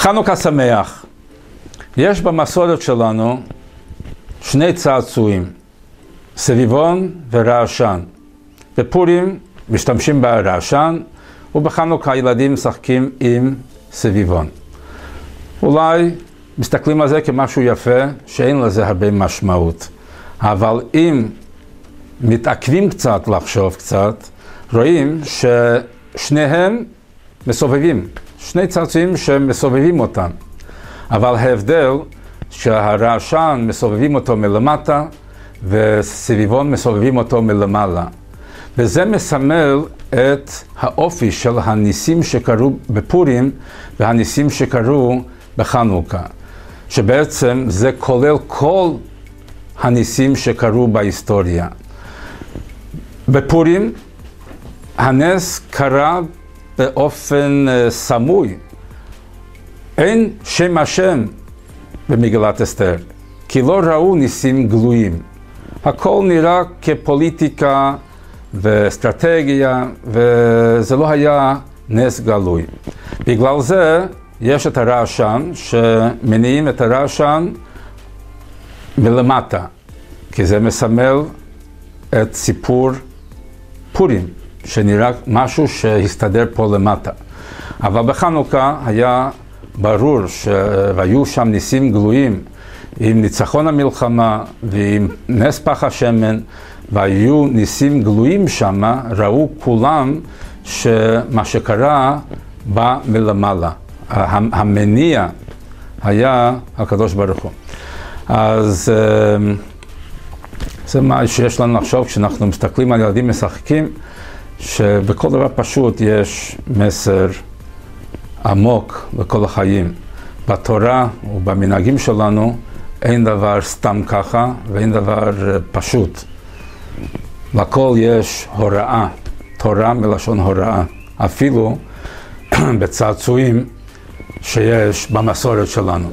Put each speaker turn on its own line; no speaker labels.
חנוכה שמח. יש במסורת שלנו שני צעצועים, סביבון ורעשן. בפורים משתמשים ברעשן, ובחנוכה הילדים משחקים עם סביבון. אולי מסתכלים על זה כמשהו יפה, שאין לזה הרבה משמעות. אבל אם מתעכבים קצת לחשוב קצת, רואים ששניהם מסובבים, שני צעצועים שמסובבים אותם. אבל ההבדל שהרעשן מסובבים אותו מלמטה וסביבון מסובבים אותו מלמעלה. וזה מסמל את האופי של הניסים שקרו בפורים והניסים שקרו בחנוכה. שבעצם זה כולל כל הניסים שקרו בהיסטוריה. בפורים הנס קרה באופן uh, סמוי. אין שם השם במגילת אסתר, כי לא ראו ניסים גלויים. הכל נראה כפוליטיקה ואסטרטגיה, וזה לא היה נס גלוי. בגלל זה יש את הרעשן, שמניעים את הרעשן מלמטה, כי זה מסמל את סיפור פורים, שנראה משהו שהסתדר פה למטה. אבל בחנוכה היה ברור שהיו שם ניסים גלויים עם ניצחון המלחמה ועם נס פח השמן, והיו ניסים גלויים שם, ראו כולם שמה שקרה בא מלמעלה. המניע היה הקדוש ברוך הוא. אז אמ, זה מה שיש לנו לחשוב כשאנחנו מסתכלים על ילדים משחקים, שבכל דבר פשוט יש מסר עמוק לכל החיים. בתורה ובמנהגים שלנו אין דבר סתם ככה ואין דבר פשוט. לכל יש הוראה, תורה מלשון הוראה. אפילו בצעצועים שיש במסורת שלנו.